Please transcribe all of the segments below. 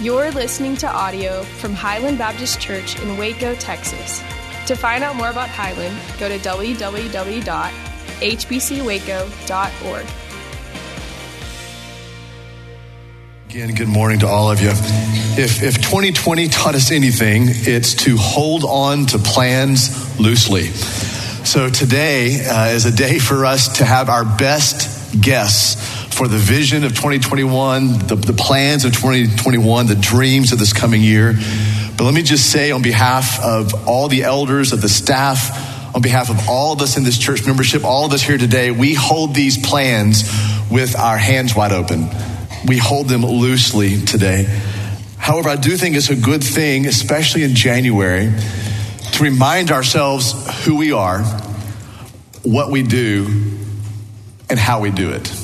You're listening to audio from Highland Baptist Church in Waco, Texas. To find out more about Highland, go to www.hbcwaco.org. Again, good morning to all of you. If, if 2020 taught us anything, it's to hold on to plans loosely. So today uh, is a day for us to have our best guess for the vision of 2021, the, the plans of 2021, the dreams of this coming year. But let me just say, on behalf of all the elders, of the staff, on behalf of all of us in this church membership, all of us here today, we hold these plans with our hands wide open we hold them loosely today. However, I do think it's a good thing, especially in January, to remind ourselves who we are, what we do, and how we do it.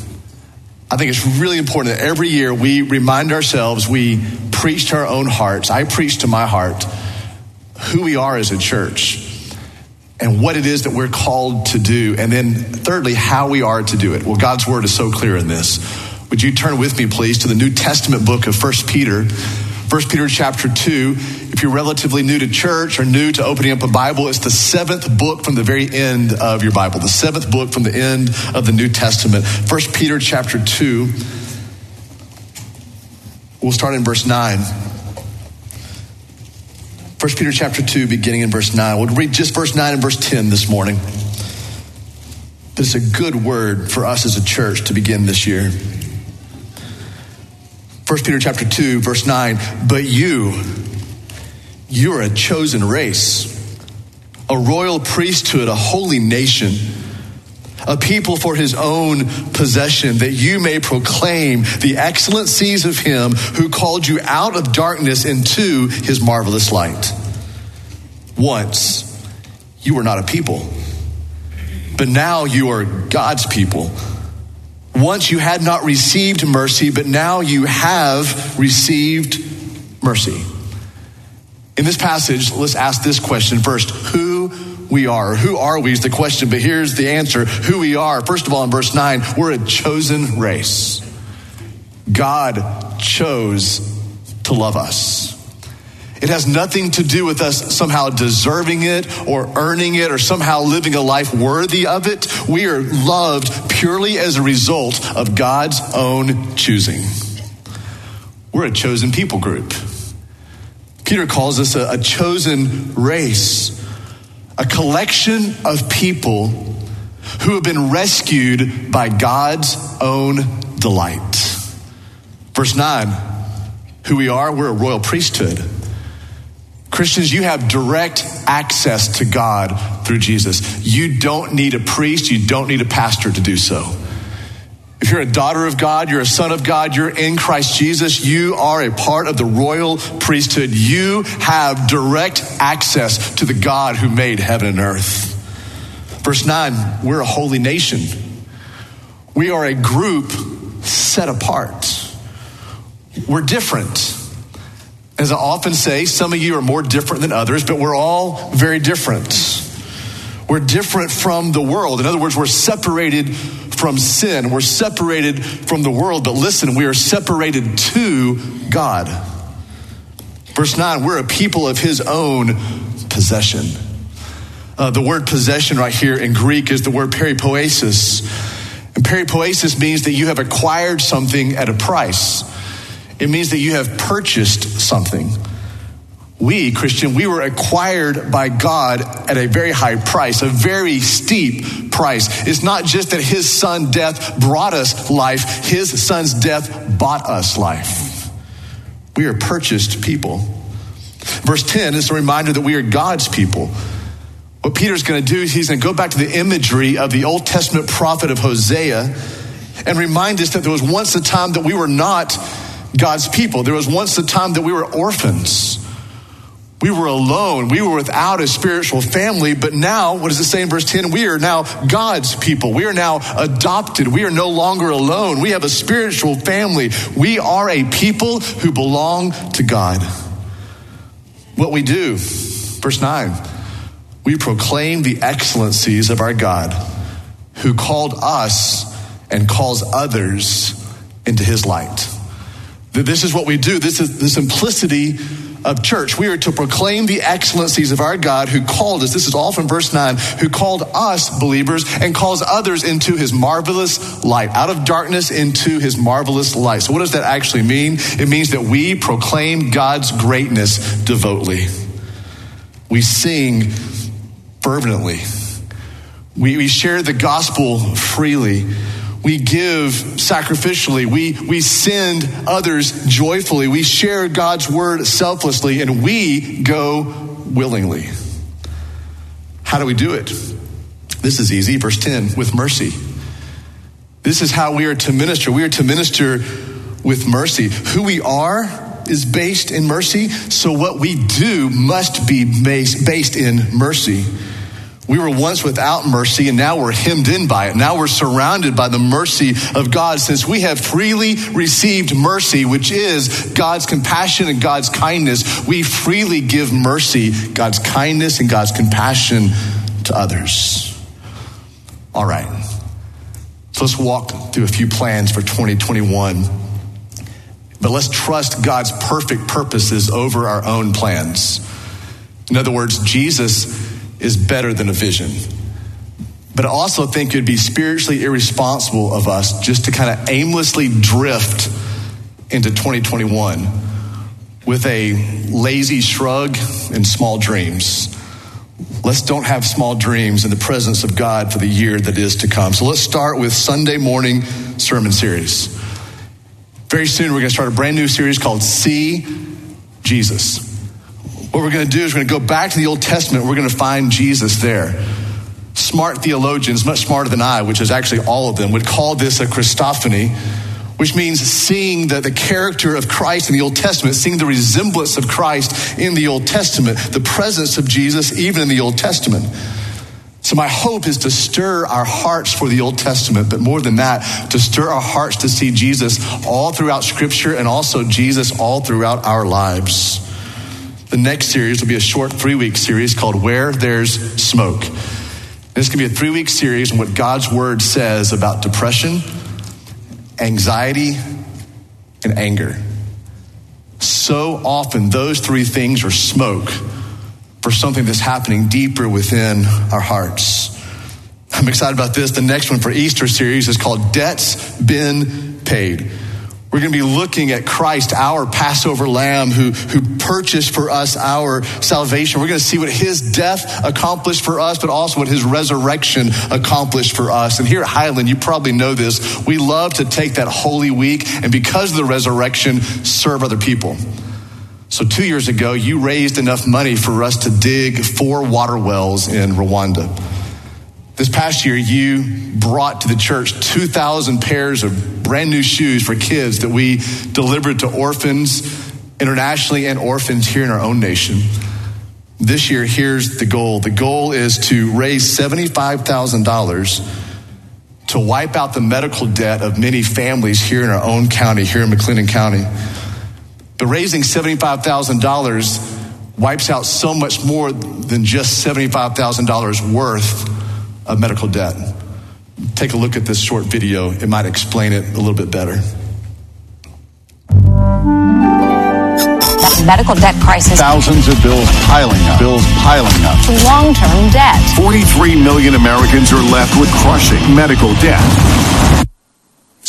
I think it's really important that every year we remind ourselves, we preach to our own hearts. I preach to my heart who we are as a church and what it is that we're called to do. And then, thirdly, how we are to do it. Well, God's word is so clear in this. Would you turn with me, please, to the New Testament book of First Peter? First Peter chapter 2. If you're relatively new to church or new to opening up a Bible, it's the seventh book from the very end of your Bible, the seventh book from the end of the New Testament. First Peter chapter 2. We'll start in verse 9. First Peter chapter 2, beginning in verse 9. We'll read just verse 9 and verse 10 this morning. But it's a good word for us as a church to begin this year. 1 Peter chapter 2 verse 9, but you you're a chosen race, a royal priesthood, a holy nation, a people for his own possession, that you may proclaim the excellencies of him who called you out of darkness into his marvelous light. Once you were not a people, but now you are God's people. Once you had not received mercy, but now you have received mercy. In this passage, let's ask this question first Who we are. Who are we is the question, but here's the answer who we are. First of all, in verse 9, we're a chosen race. God chose to love us. It has nothing to do with us somehow deserving it or earning it or somehow living a life worthy of it. We are loved purely as a result of God's own choosing. We're a chosen people group. Peter calls us a, a chosen race, a collection of people who have been rescued by God's own delight. Verse 9, who we are, we're a royal priesthood Christians, you have direct access to God through Jesus. You don't need a priest, you don't need a pastor to do so. If you're a daughter of God, you're a son of God, you're in Christ Jesus, you are a part of the royal priesthood. You have direct access to the God who made heaven and earth. Verse 9, we're a holy nation. We are a group set apart. We're different. As I often say, some of you are more different than others, but we're all very different. We're different from the world. In other words, we're separated from sin. We're separated from the world, but listen, we are separated to God. Verse 9, we're a people of his own possession. Uh, the word possession right here in Greek is the word peripoiesis. And peripoiesis means that you have acquired something at a price. It means that you have purchased something. We, Christian, we were acquired by God at a very high price, a very steep price. It's not just that his son death brought us life, his son's death bought us life. We are purchased people. Verse 10 is a reminder that we are God's people. What Peter's going to do is he's going to go back to the imagery of the Old Testament prophet of Hosea and remind us that there was once a time that we were not God's people. There was once a time that we were orphans. We were alone. We were without a spiritual family. But now, what does it say in verse 10? We are now God's people. We are now adopted. We are no longer alone. We have a spiritual family. We are a people who belong to God. What we do, verse 9, we proclaim the excellencies of our God who called us and calls others into his light. That this is what we do. This is the simplicity of church. We are to proclaim the excellencies of our God who called us. This is all from verse 9, who called us believers and calls others into his marvelous light, out of darkness into his marvelous light. So, what does that actually mean? It means that we proclaim God's greatness devoutly. We sing fervently. We, we share the gospel freely. We give sacrificially. We, we send others joyfully. We share God's word selflessly, and we go willingly. How do we do it? This is easy. Verse 10 with mercy. This is how we are to minister. We are to minister with mercy. Who we are is based in mercy, so what we do must be based, based in mercy. We were once without mercy and now we're hemmed in by it. Now we're surrounded by the mercy of God since we have freely received mercy, which is God's compassion and God's kindness. We freely give mercy, God's kindness and God's compassion to others. All right. So let's walk through a few plans for 2021. But let's trust God's perfect purposes over our own plans. In other words, Jesus is better than a vision. But I also think it would be spiritually irresponsible of us just to kind of aimlessly drift into 2021 with a lazy shrug and small dreams. Let's don't have small dreams in the presence of God for the year that is to come. So let's start with Sunday morning sermon series. Very soon, we're going to start a brand new series called See Jesus. What we're going to do is we're going to go back to the Old Testament. We're going to find Jesus there. Smart theologians, much smarter than I, which is actually all of them, would call this a Christophany, which means seeing the, the character of Christ in the Old Testament, seeing the resemblance of Christ in the Old Testament, the presence of Jesus even in the Old Testament. So, my hope is to stir our hearts for the Old Testament, but more than that, to stir our hearts to see Jesus all throughout Scripture and also Jesus all throughout our lives. The next series will be a short three week series called Where There's Smoke. This can be a three week series on what God's Word says about depression, anxiety, and anger. So often, those three things are smoke for something that's happening deeper within our hearts. I'm excited about this. The next one for Easter series is called Debts Been Paid. We're going to be looking at Christ, our Passover lamb who, who purchased for us our salvation. We're going to see what his death accomplished for us, but also what his resurrection accomplished for us. And here at Highland, you probably know this. We love to take that holy week and because of the resurrection, serve other people. So, two years ago, you raised enough money for us to dig four water wells in Rwanda. This past year, you brought to the church 2,000 pairs of brand new shoes for kids that we delivered to orphans internationally and orphans here in our own nation. This year, here's the goal the goal is to raise $75,000 to wipe out the medical debt of many families here in our own county, here in McLennan County. But raising $75,000 wipes out so much more than just $75,000 worth of medical debt. Take a look at this short video, it might explain it a little bit better. medical debt crisis. Thousands of bills piling up. Bills piling up. Long term debt. 43 million Americans are left with crushing medical debt.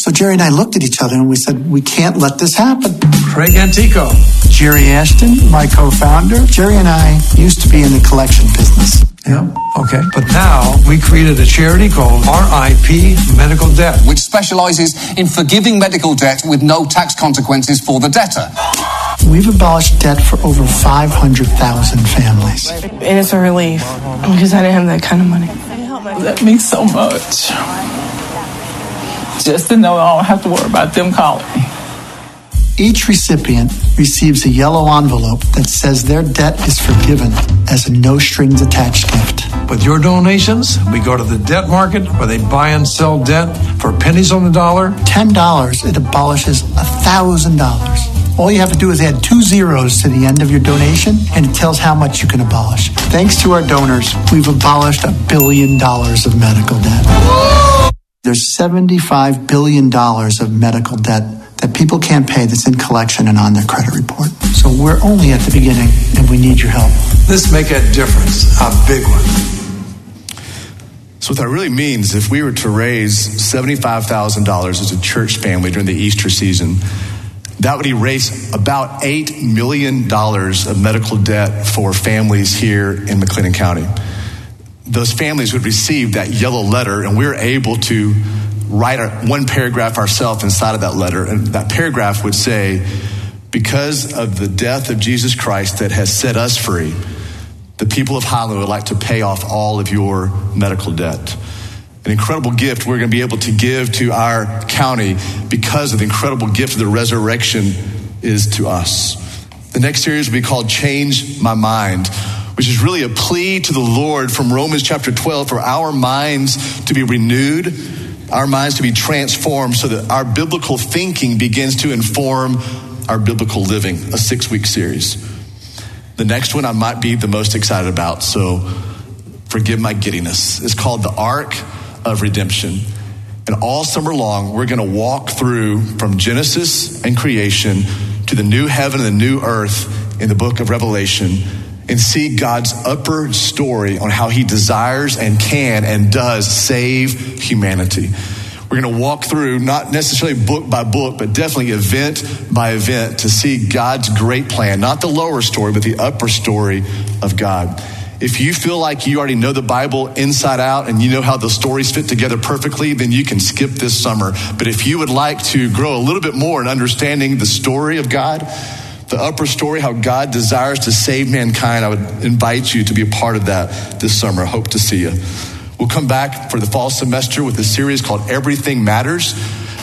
So Jerry and I looked at each other and we said, we can't let this happen. Craig Antico. Jerry Ashton, my co founder. Jerry and I used to be in the collection business. Yeah, okay. But now we created a charity called RIP Medical Debt, which specializes in forgiving medical debt with no tax consequences for the debtor. We've abolished debt for over 500,000 families. It's a relief because I didn't have that kind of money. That means so much. Just to know I don't have to worry about them calling me. Each recipient receives a yellow envelope that says their debt is forgiven as a no strings attached gift. With your donations, we go to the debt market where they buy and sell debt for pennies on the dollar. $10, it abolishes $1,000. All you have to do is add two zeros to the end of your donation, and it tells how much you can abolish. Thanks to our donors, we've abolished a billion dollars of medical debt. There's $75 billion of medical debt that people can't pay that's in collection and on their credit report. So we're only at the beginning and we need your help. Let's make a difference, a big one. So, what that really means, if we were to raise $75,000 as a church family during the Easter season, that would erase about $8 million of medical debt for families here in McLennan County. Those families would receive that yellow letter, and we we're able to write our, one paragraph ourselves inside of that letter. And that paragraph would say, Because of the death of Jesus Christ that has set us free, the people of Highland would like to pay off all of your medical debt. An incredible gift we're going to be able to give to our county because of the incredible gift of the resurrection is to us. The next series will be called Change My Mind, which is really a plea to the Lord from Romans chapter 12 for our minds to be renewed, our minds to be transformed so that our biblical thinking begins to inform our biblical living, a six week series. The next one I might be the most excited about, so forgive my giddiness. It's called The Ark of Redemption. And all summer long, we're going to walk through from Genesis and creation to the new heaven and the new earth in the book of Revelation and see God's upper story on how he desires and can and does save humanity. We're going to walk through, not necessarily book by book, but definitely event by event to see God's great plan, not the lower story, but the upper story of God. If you feel like you already know the Bible inside out and you know how the stories fit together perfectly, then you can skip this summer. But if you would like to grow a little bit more in understanding the story of God, the upper story, how God desires to save mankind, I would invite you to be a part of that this summer. Hope to see you. We'll come back for the fall semester with a series called Everything Matters,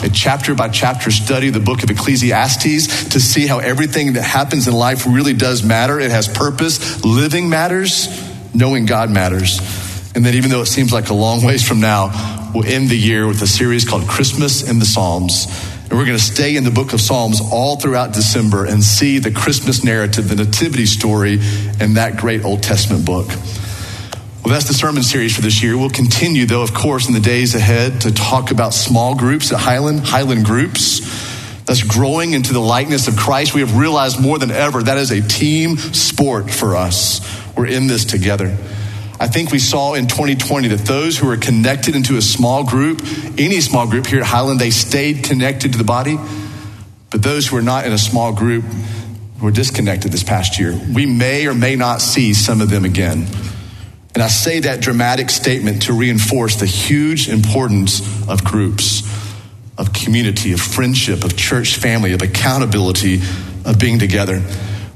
a chapter by chapter study of the book of Ecclesiastes to see how everything that happens in life really does matter. It has purpose. Living matters, knowing God matters. And then, even though it seems like a long ways from now, we'll end the year with a series called Christmas in the Psalms. And we're going to stay in the book of Psalms all throughout December and see the Christmas narrative, the nativity story, in that great Old Testament book. Well, that's the sermon series for this year. We'll continue, though, of course, in the days ahead to talk about small groups at Highland, Highland groups. That's growing into the likeness of Christ. We have realized more than ever that is a team sport for us. We're in this together. I think we saw in 2020 that those who were connected into a small group, any small group here at Highland, they stayed connected to the body. But those who are not in a small group were disconnected this past year. We may or may not see some of them again. And I say that dramatic statement to reinforce the huge importance of groups, of community, of friendship, of church family, of accountability, of being together.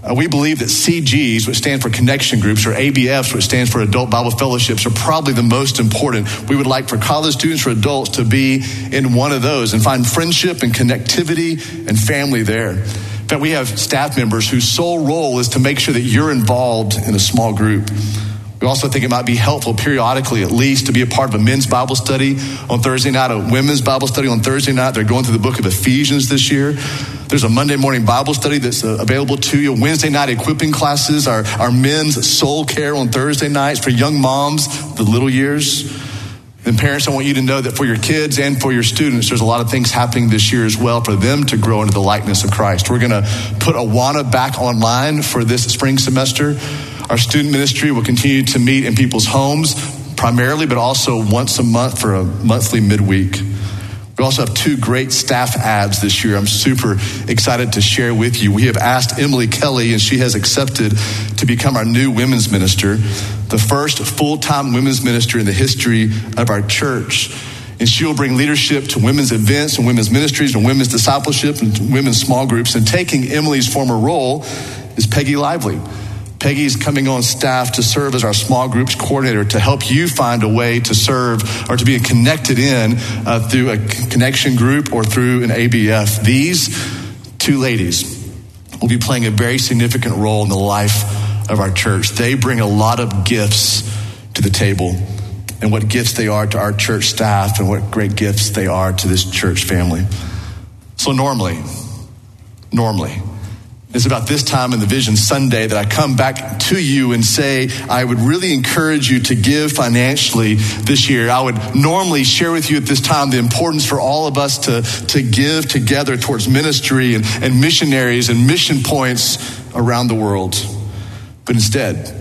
Uh, we believe that CGs, which stand for connection groups, or ABFs, which stands for adult Bible fellowships, are probably the most important. We would like for college students or adults to be in one of those and find friendship and connectivity and family there. In fact, we have staff members whose sole role is to make sure that you're involved in a small group. We also think it might be helpful periodically, at least, to be a part of a men's Bible study on Thursday night, a women's Bible study on Thursday night. They're going through the book of Ephesians this year. There's a Monday morning Bible study that's uh, available to you. Wednesday night equipping classes, our, our men's soul care on Thursday nights for young moms, the little years. And parents, I want you to know that for your kids and for your students, there's a lot of things happening this year as well for them to grow into the likeness of Christ. We're going to put Awana back online for this spring semester. Our student ministry will continue to meet in people's homes primarily, but also once a month for a monthly midweek. We also have two great staff ads this year. I'm super excited to share with you. We have asked Emily Kelly, and she has accepted to become our new women's minister, the first full time women's minister in the history of our church. And she will bring leadership to women's events and women's ministries and women's discipleship and women's small groups. And taking Emily's former role is Peggy Lively. Peggy's coming on staff to serve as our small groups coordinator to help you find a way to serve or to be connected in uh, through a connection group or through an ABF. These two ladies will be playing a very significant role in the life of our church. They bring a lot of gifts to the table and what gifts they are to our church staff and what great gifts they are to this church family. So, normally, normally, It's about this time in the Vision Sunday that I come back to you and say, I would really encourage you to give financially this year. I would normally share with you at this time the importance for all of us to, to give together towards ministry and, and missionaries and mission points around the world. But instead,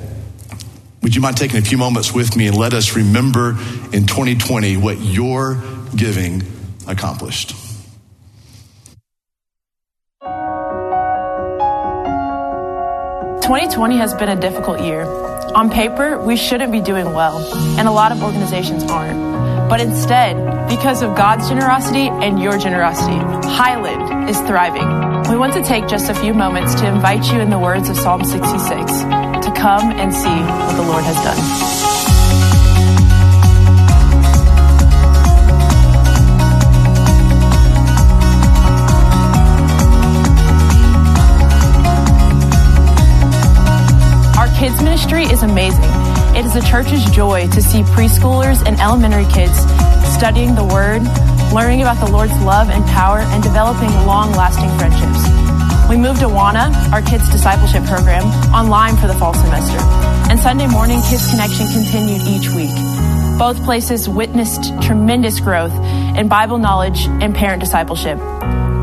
would you mind taking a few moments with me and let us remember in 2020 what your giving accomplished? 2020 has been a difficult year. On paper, we shouldn't be doing well, and a lot of organizations aren't. But instead, because of God's generosity and your generosity, Highland is thriving. We want to take just a few moments to invite you, in the words of Psalm 66, to come and see what the Lord has done. Kids ministry is amazing. It is the church's joy to see preschoolers and elementary kids studying the Word, learning about the Lord's love and power, and developing long lasting friendships. We moved Awana, our kids' discipleship program, online for the fall semester, and Sunday morning Kids Connection continued each week. Both places witnessed tremendous growth in Bible knowledge and parent discipleship.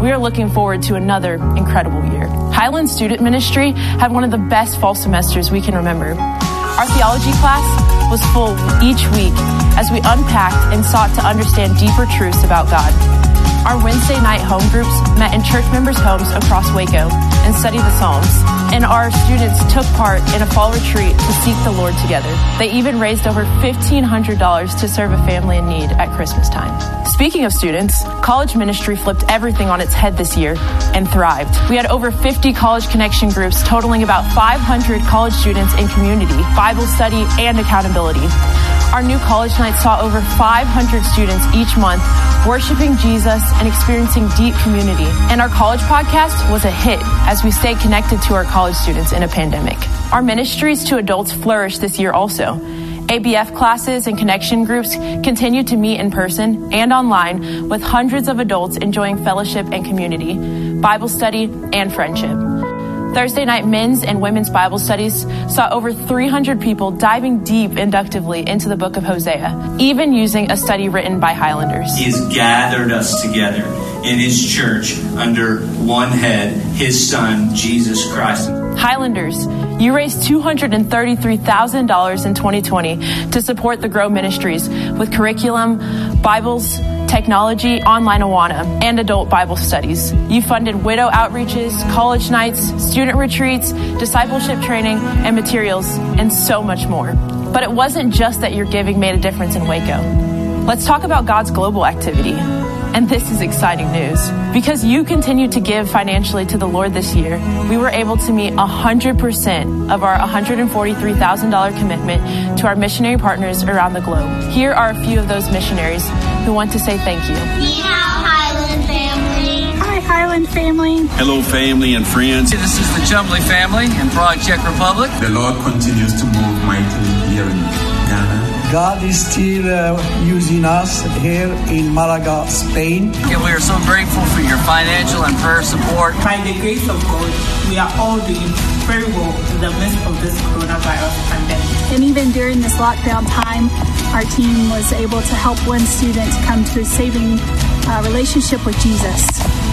We are looking forward to another incredible year. Highland Student Ministry had one of the best fall semesters we can remember. Our theology class was full each week as we unpacked and sought to understand deeper truths about God. Our Wednesday night home groups met in church members' homes across Waco and studied the Psalms. And our students took part in a fall retreat to seek the Lord together. They even raised over $1,500 to serve a family in need at Christmas time. Speaking of students, college ministry flipped everything on its head this year and thrived. We had over 50 college connection groups totaling about 500 college students in community, Bible study, and accountability. Our new college night saw over 500 students each month worshiping Jesus and experiencing deep community. And our college podcast was a hit as we stayed connected to our college students in a pandemic. Our ministries to adults flourished this year also. ABF classes and connection groups continue to meet in person and online with hundreds of adults enjoying fellowship and community, Bible study, and friendship. Thursday night men's and women's Bible studies saw over 300 people diving deep inductively into the book of Hosea, even using a study written by Highlanders. He has gathered us together in His church under one head, His Son, Jesus Christ. Highlanders, you raised $233,000 in 2020 to support the Grow Ministries with curriculum, Bibles, technology, online Awana, and adult Bible studies. You funded widow outreaches, college nights, student retreats, discipleship training, and materials, and so much more. But it wasn't just that your giving made a difference in Waco. Let's talk about God's global activity. And this is exciting news. Because you continued to give financially to the Lord this year, we were able to meet 100% of our $143,000 commitment to our missionary partners around the globe. Here are a few of those missionaries who want to say thank you. Highland family. Hi, Highland family. Hello, family and friends. This is the Jumbly family in Prague, Czech Republic. The Lord continues to move mightily here in Ghana. God is still uh, using us here in Malaga, Spain. And we are so grateful for your financial and prayer support. By the grace of God, we are all doing very well in the midst of this coronavirus pandemic. And even during this lockdown time, our team was able to help one student come to a saving uh, relationship with Jesus.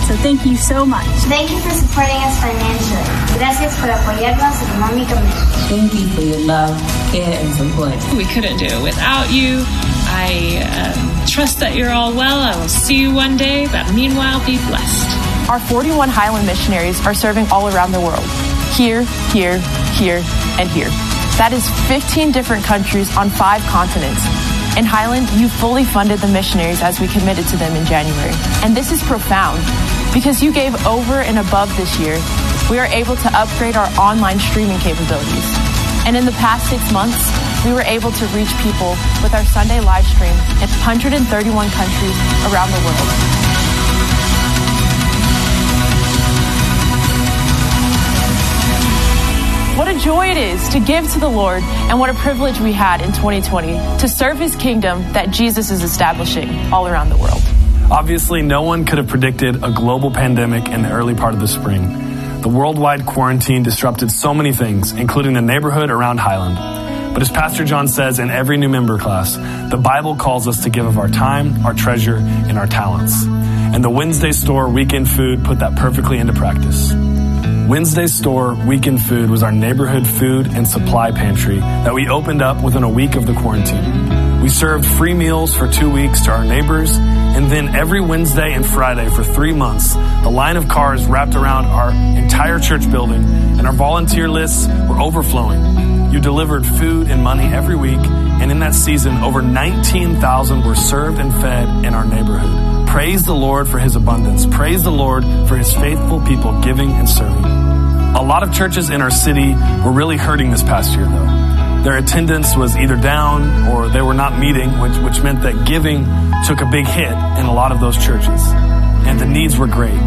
So thank you so much. Thank you for supporting us financially. Gracias por apoyarnos económicamente. Thank you for your love, care, and support. We couldn't do it without you. I um, trust that you're all well. I will see you one day, but meanwhile, be blessed. Our 41 Highland missionaries are serving all around the world here, here, here, and here. That is 15 different countries on five continents. In Highland, you fully funded the missionaries as we committed to them in January. And this is profound because you gave over and above this year. We are able to upgrade our online streaming capabilities. And in the past six months, we were able to reach people with our Sunday live stream in 131 countries around the world. What a joy it is to give to the Lord, and what a privilege we had in 2020 to serve His kingdom that Jesus is establishing all around the world. Obviously, no one could have predicted a global pandemic in the early part of the spring. The worldwide quarantine disrupted so many things, including the neighborhood around Highland. But as Pastor John says in every new member class, the Bible calls us to give of our time, our treasure, and our talents. And the Wednesday store weekend food put that perfectly into practice. Wednesday store weekend food was our neighborhood food and supply pantry that we opened up within a week of the quarantine. We served free meals for two weeks to our neighbors, and then every Wednesday and Friday for three months, the line of cars wrapped around our entire church building, and our volunteer lists were overflowing. You delivered food and money every week, and in that season, over 19,000 were served and fed in our neighborhood. Praise the Lord for his abundance. Praise the Lord for his faithful people giving and serving. A lot of churches in our city were really hurting this past year, though. Their attendance was either down or they were not meeting, which, which meant that giving took a big hit in a lot of those churches. And the needs were great.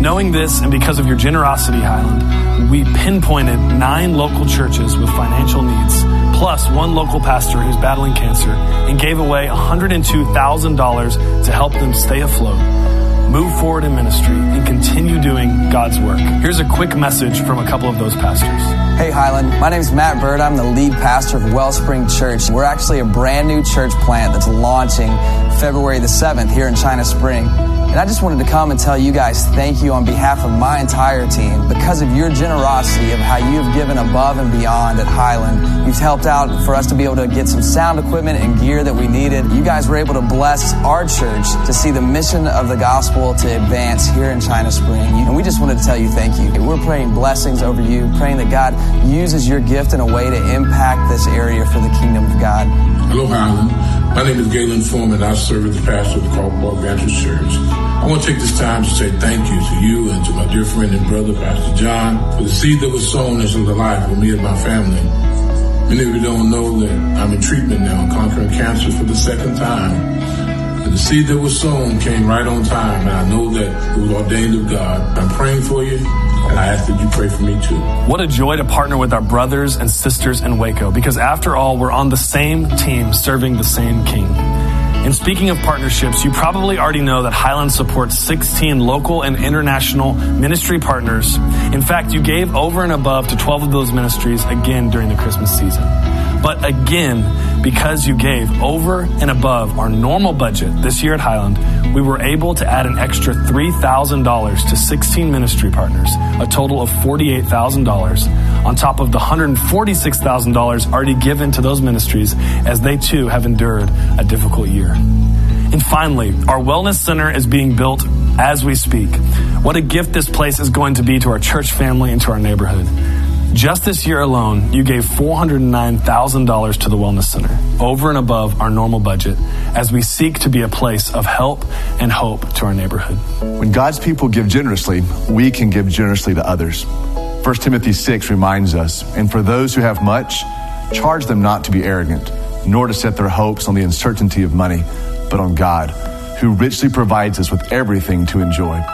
Knowing this and because of your generosity, Highland, we pinpointed nine local churches with financial needs, plus one local pastor who's battling cancer, and gave away $102,000 to help them stay afloat, move forward in ministry, and continue doing God's work. Here's a quick message from a couple of those pastors. Hey Highland, my name is Matt Bird. I'm the lead pastor of Wellspring Church. We're actually a brand new church plant that's launching February the 7th here in China Spring. And I just wanted to come and tell you guys thank you on behalf of my entire team because of your generosity of how you have given above and beyond at Highland. You've helped out for us to be able to get some sound equipment and gear that we needed. You guys were able to bless our church to see the mission of the gospel to advance here in China Spring. And we just wanted to tell you thank you. We're praying blessings over you, praying that God uses your gift in a way to impact this area for the kingdom of God. Hello, Highland. My name is Galen Foreman. I serve as the pastor of the Carlsbad Baptist Church. I want to take this time to say thank you to you and to my dear friend and brother, Pastor John, for the seed that was sown into the life of me and my family. Many of you don't know that I'm in treatment now, conquering cancer for the second time. And the seed that was sown came right on time, and I know that it was ordained of God. I'm praying for you, and I ask that you pray for me too. What a joy to partner with our brothers and sisters in Waco, because after all, we're on the same team serving the same King. And speaking of partnerships, you probably already know that Highland supports 16 local and international ministry partners. In fact, you gave over and above to 12 of those ministries again during the Christmas season. But again, because you gave over and above our normal budget this year at Highland, we were able to add an extra $3,000 to 16 ministry partners, a total of $48,000, on top of the $146,000 already given to those ministries as they too have endured a difficult year. And finally, our wellness center is being built as we speak. What a gift this place is going to be to our church family and to our neighborhood. Just this year alone, you gave $409,000 to the Wellness Center, over and above our normal budget, as we seek to be a place of help and hope to our neighborhood. When God's people give generously, we can give generously to others. 1 Timothy 6 reminds us, and for those who have much, charge them not to be arrogant, nor to set their hopes on the uncertainty of money, but on God, who richly provides us with everything to enjoy.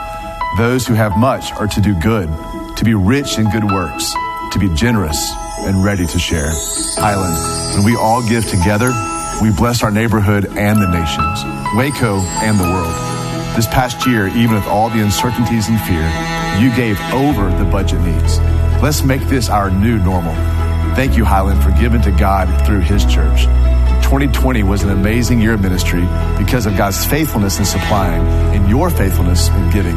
Those who have much are to do good, to be rich in good works, to be generous and ready to share. Highland, when we all give together, we bless our neighborhood and the nations, Waco and the world. This past year, even with all the uncertainties and fear, you gave over the budget needs. Let's make this our new normal. Thank you, Highland, for giving to God through His church. 2020 was an amazing year of ministry because of God's faithfulness in supplying and your faithfulness in giving.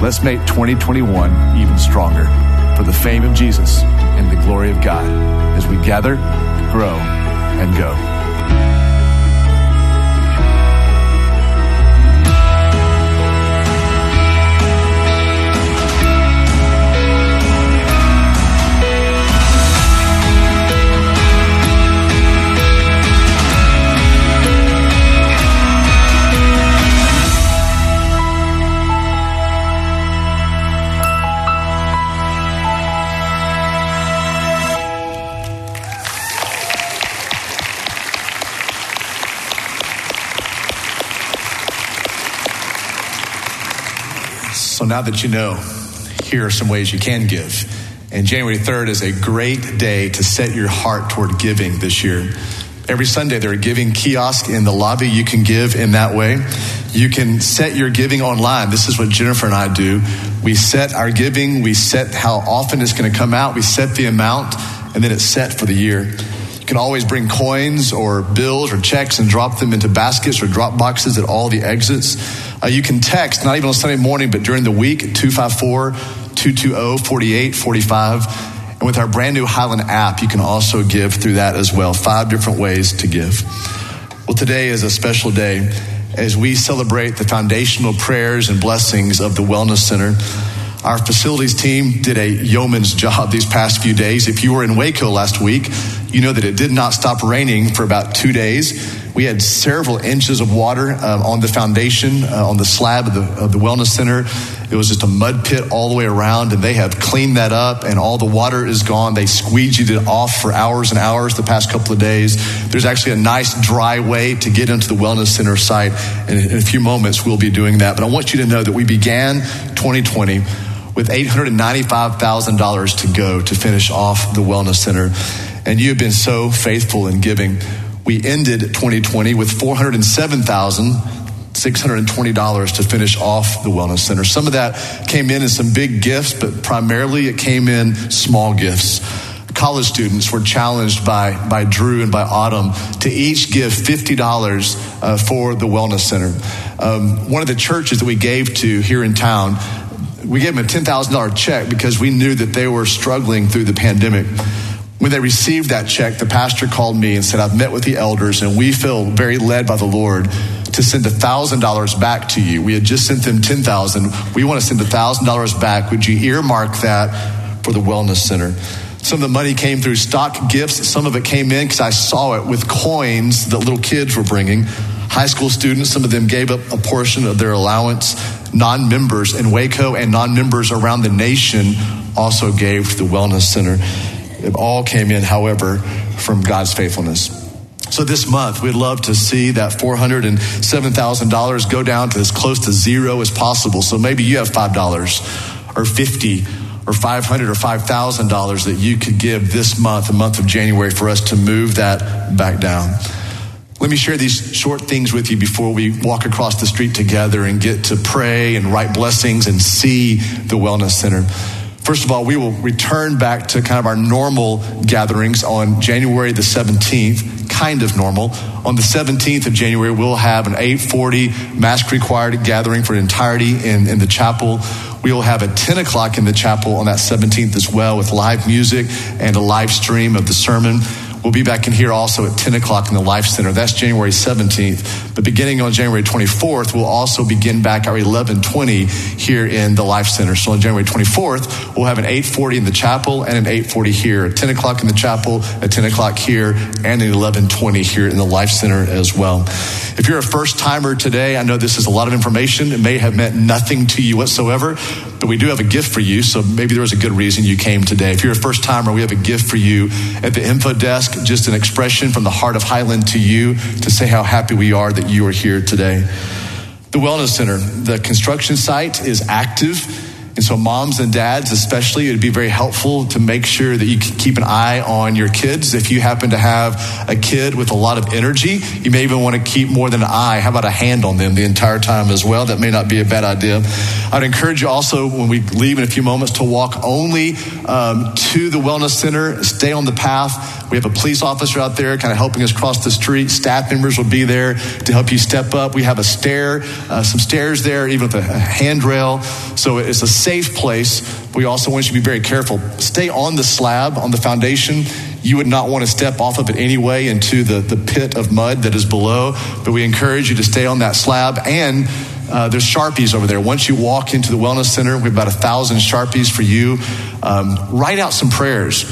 Let's make 2021 even stronger for the fame of Jesus and the glory of God as we gather, grow, and go. Now that you know, here are some ways you can give. And January 3rd is a great day to set your heart toward giving this year. Every Sunday, there are giving kiosks in the lobby. You can give in that way. You can set your giving online. This is what Jennifer and I do. We set our giving, we set how often it's going to come out, we set the amount, and then it's set for the year. You can always bring coins or bills or checks and drop them into baskets or drop boxes at all the exits. Uh, you can text, not even on Sunday morning, but during the week, 254 220 4845. And with our brand new Highland app, you can also give through that as well. Five different ways to give. Well, today is a special day as we celebrate the foundational prayers and blessings of the Wellness Center. Our facilities team did a yeoman's job these past few days. If you were in Waco last week, you know that it did not stop raining for about two days. We had several inches of water uh, on the foundation, uh, on the slab of the, of the Wellness Center. It was just a mud pit all the way around, and they have cleaned that up, and all the water is gone. They squeegeed it off for hours and hours the past couple of days. There's actually a nice dry way to get into the Wellness Center site, and in a few moments we'll be doing that. But I want you to know that we began 2020 with $895,000 to go to finish off the Wellness Center. And you have been so faithful in giving. We ended 2020 with 407,000. $620 to finish off the Wellness Center. Some of that came in as some big gifts, but primarily it came in small gifts. College students were challenged by, by Drew and by Autumn to each give $50 uh, for the Wellness Center. Um, one of the churches that we gave to here in town, we gave them a $10,000 check because we knew that they were struggling through the pandemic. When they received that check, the pastor called me and said, I've met with the elders and we feel very led by the Lord to send $1,000 back to you. We had just sent them 10000 We want to send $1,000 back. Would you earmark that for the Wellness Center? Some of the money came through stock gifts. Some of it came in because I saw it with coins that little kids were bringing. High school students, some of them gave up a portion of their allowance. Non members in Waco and non members around the nation also gave to the Wellness Center. It all came in, however, from God's faithfulness. So this month, we'd love to see that $407,000 go down to as close to zero as possible. So maybe you have $5 or 50 or 500 or $5,000 that you could give this month, the month of January, for us to move that back down. Let me share these short things with you before we walk across the street together and get to pray and write blessings and see the Wellness Center. First of all, we will return back to kind of our normal gatherings on January the 17th, kind of normal. On the 17th of January, we'll have an 840 mask required gathering for entirety in, in the chapel. We will have a 10 o'clock in the chapel on that 17th as well with live music and a live stream of the sermon. We'll be back in here also at 10 o'clock in the Life Center. That's January 17th. But beginning on January 24th, we'll also begin back our 1120 here in the Life Center. So on January 24th, we'll have an 840 in the chapel and an 840 here. At 10 o'clock in the chapel, at 10 o'clock here, and an 1120 here in the Life Center as well. If you're a first timer today, I know this is a lot of information. It may have meant nothing to you whatsoever, but we do have a gift for you. So maybe there was a good reason you came today. If you're a first timer, we have a gift for you at the info desk just an expression from the heart of Highland to you to say how happy we are that you are here today. The Wellness Center, the construction site is active. And so, moms and dads, especially, it would be very helpful to make sure that you keep an eye on your kids. If you happen to have a kid with a lot of energy, you may even want to keep more than an eye. How about a hand on them the entire time as well? That may not be a bad idea. I'd encourage you also, when we leave in a few moments, to walk only um, to the Wellness Center. Stay on the path. We have a police officer out there kind of helping us cross the street. Staff members will be there to help you step up. We have a stair, uh, some stairs there, even with a handrail. So it's a safe place. We also want you to be very careful. Stay on the slab, on the foundation. You would not want to step off of it anyway into the, the pit of mud that is below, but we encourage you to stay on that slab. And uh, there's Sharpies over there. Once you walk into the Wellness Center, we have about a thousand Sharpies for you. Um, write out some prayers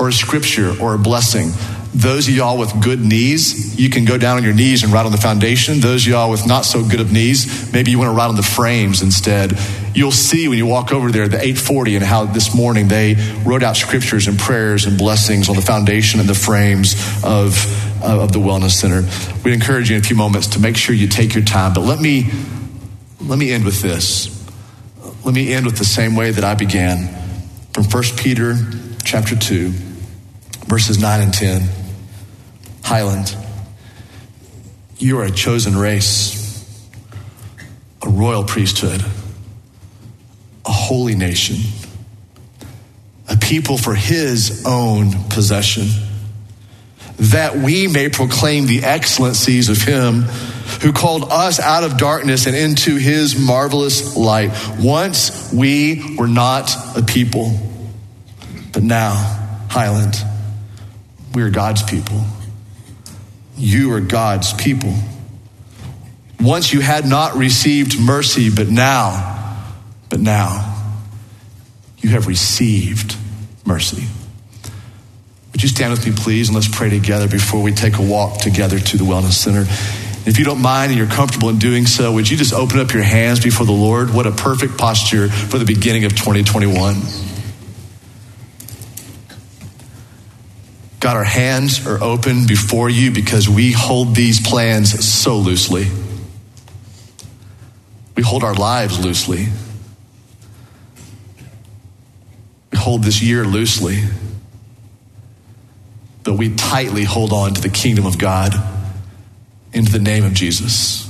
or a scripture or a blessing. Those of y'all with good knees, you can go down on your knees and write on the foundation. Those of y'all with not so good of knees, maybe you want to write on the frames instead. You'll see when you walk over there the 840 and how this morning they wrote out scriptures and prayers and blessings on the foundation and the frames of, uh, of the Wellness Center. We encourage you in a few moments to make sure you take your time. But let me, let me end with this. Let me end with the same way that I began from 1 Peter chapter 2, verses 9 and 10. Highland, you are a chosen race, a royal priesthood, a holy nation, a people for his own possession, that we may proclaim the excellencies of him who called us out of darkness and into his marvelous light. Once we were not a people, but now, Highland, we are God's people. You are God's people. Once you had not received mercy, but now, but now, you have received mercy. Would you stand with me, please, and let's pray together before we take a walk together to the Wellness Center? If you don't mind and you're comfortable in doing so, would you just open up your hands before the Lord? What a perfect posture for the beginning of 2021. God, our hands are open before you because we hold these plans so loosely. We hold our lives loosely. We hold this year loosely. But we tightly hold on to the kingdom of God into the name of Jesus.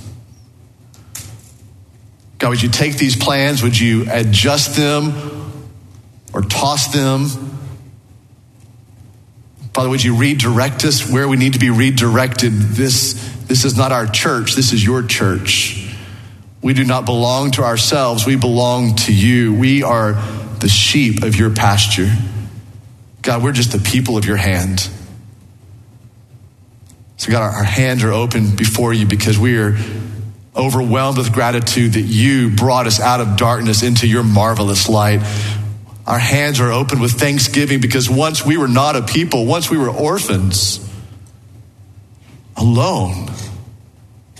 God, would you take these plans? Would you adjust them or toss them? Father, would you redirect us where we need to be redirected? This, this is not our church, this is your church. We do not belong to ourselves, we belong to you. We are the sheep of your pasture. God, we're just the people of your hand. So, God, our, our hands are open before you because we are overwhelmed with gratitude that you brought us out of darkness into your marvelous light. Our hands are open with thanksgiving because once we were not a people, once we were orphans, alone,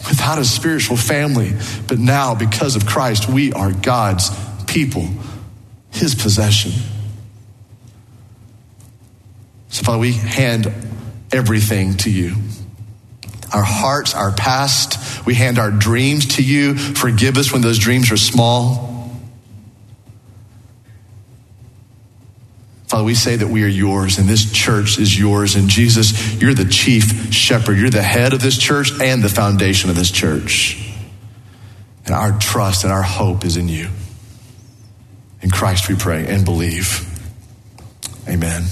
without a spiritual family. But now, because of Christ, we are God's people, his possession. So, Father, we hand everything to you our hearts, our past. We hand our dreams to you. Forgive us when those dreams are small. Father, we say that we are yours and this church is yours. And Jesus, you're the chief shepherd. You're the head of this church and the foundation of this church. And our trust and our hope is in you. In Christ we pray and believe. Amen.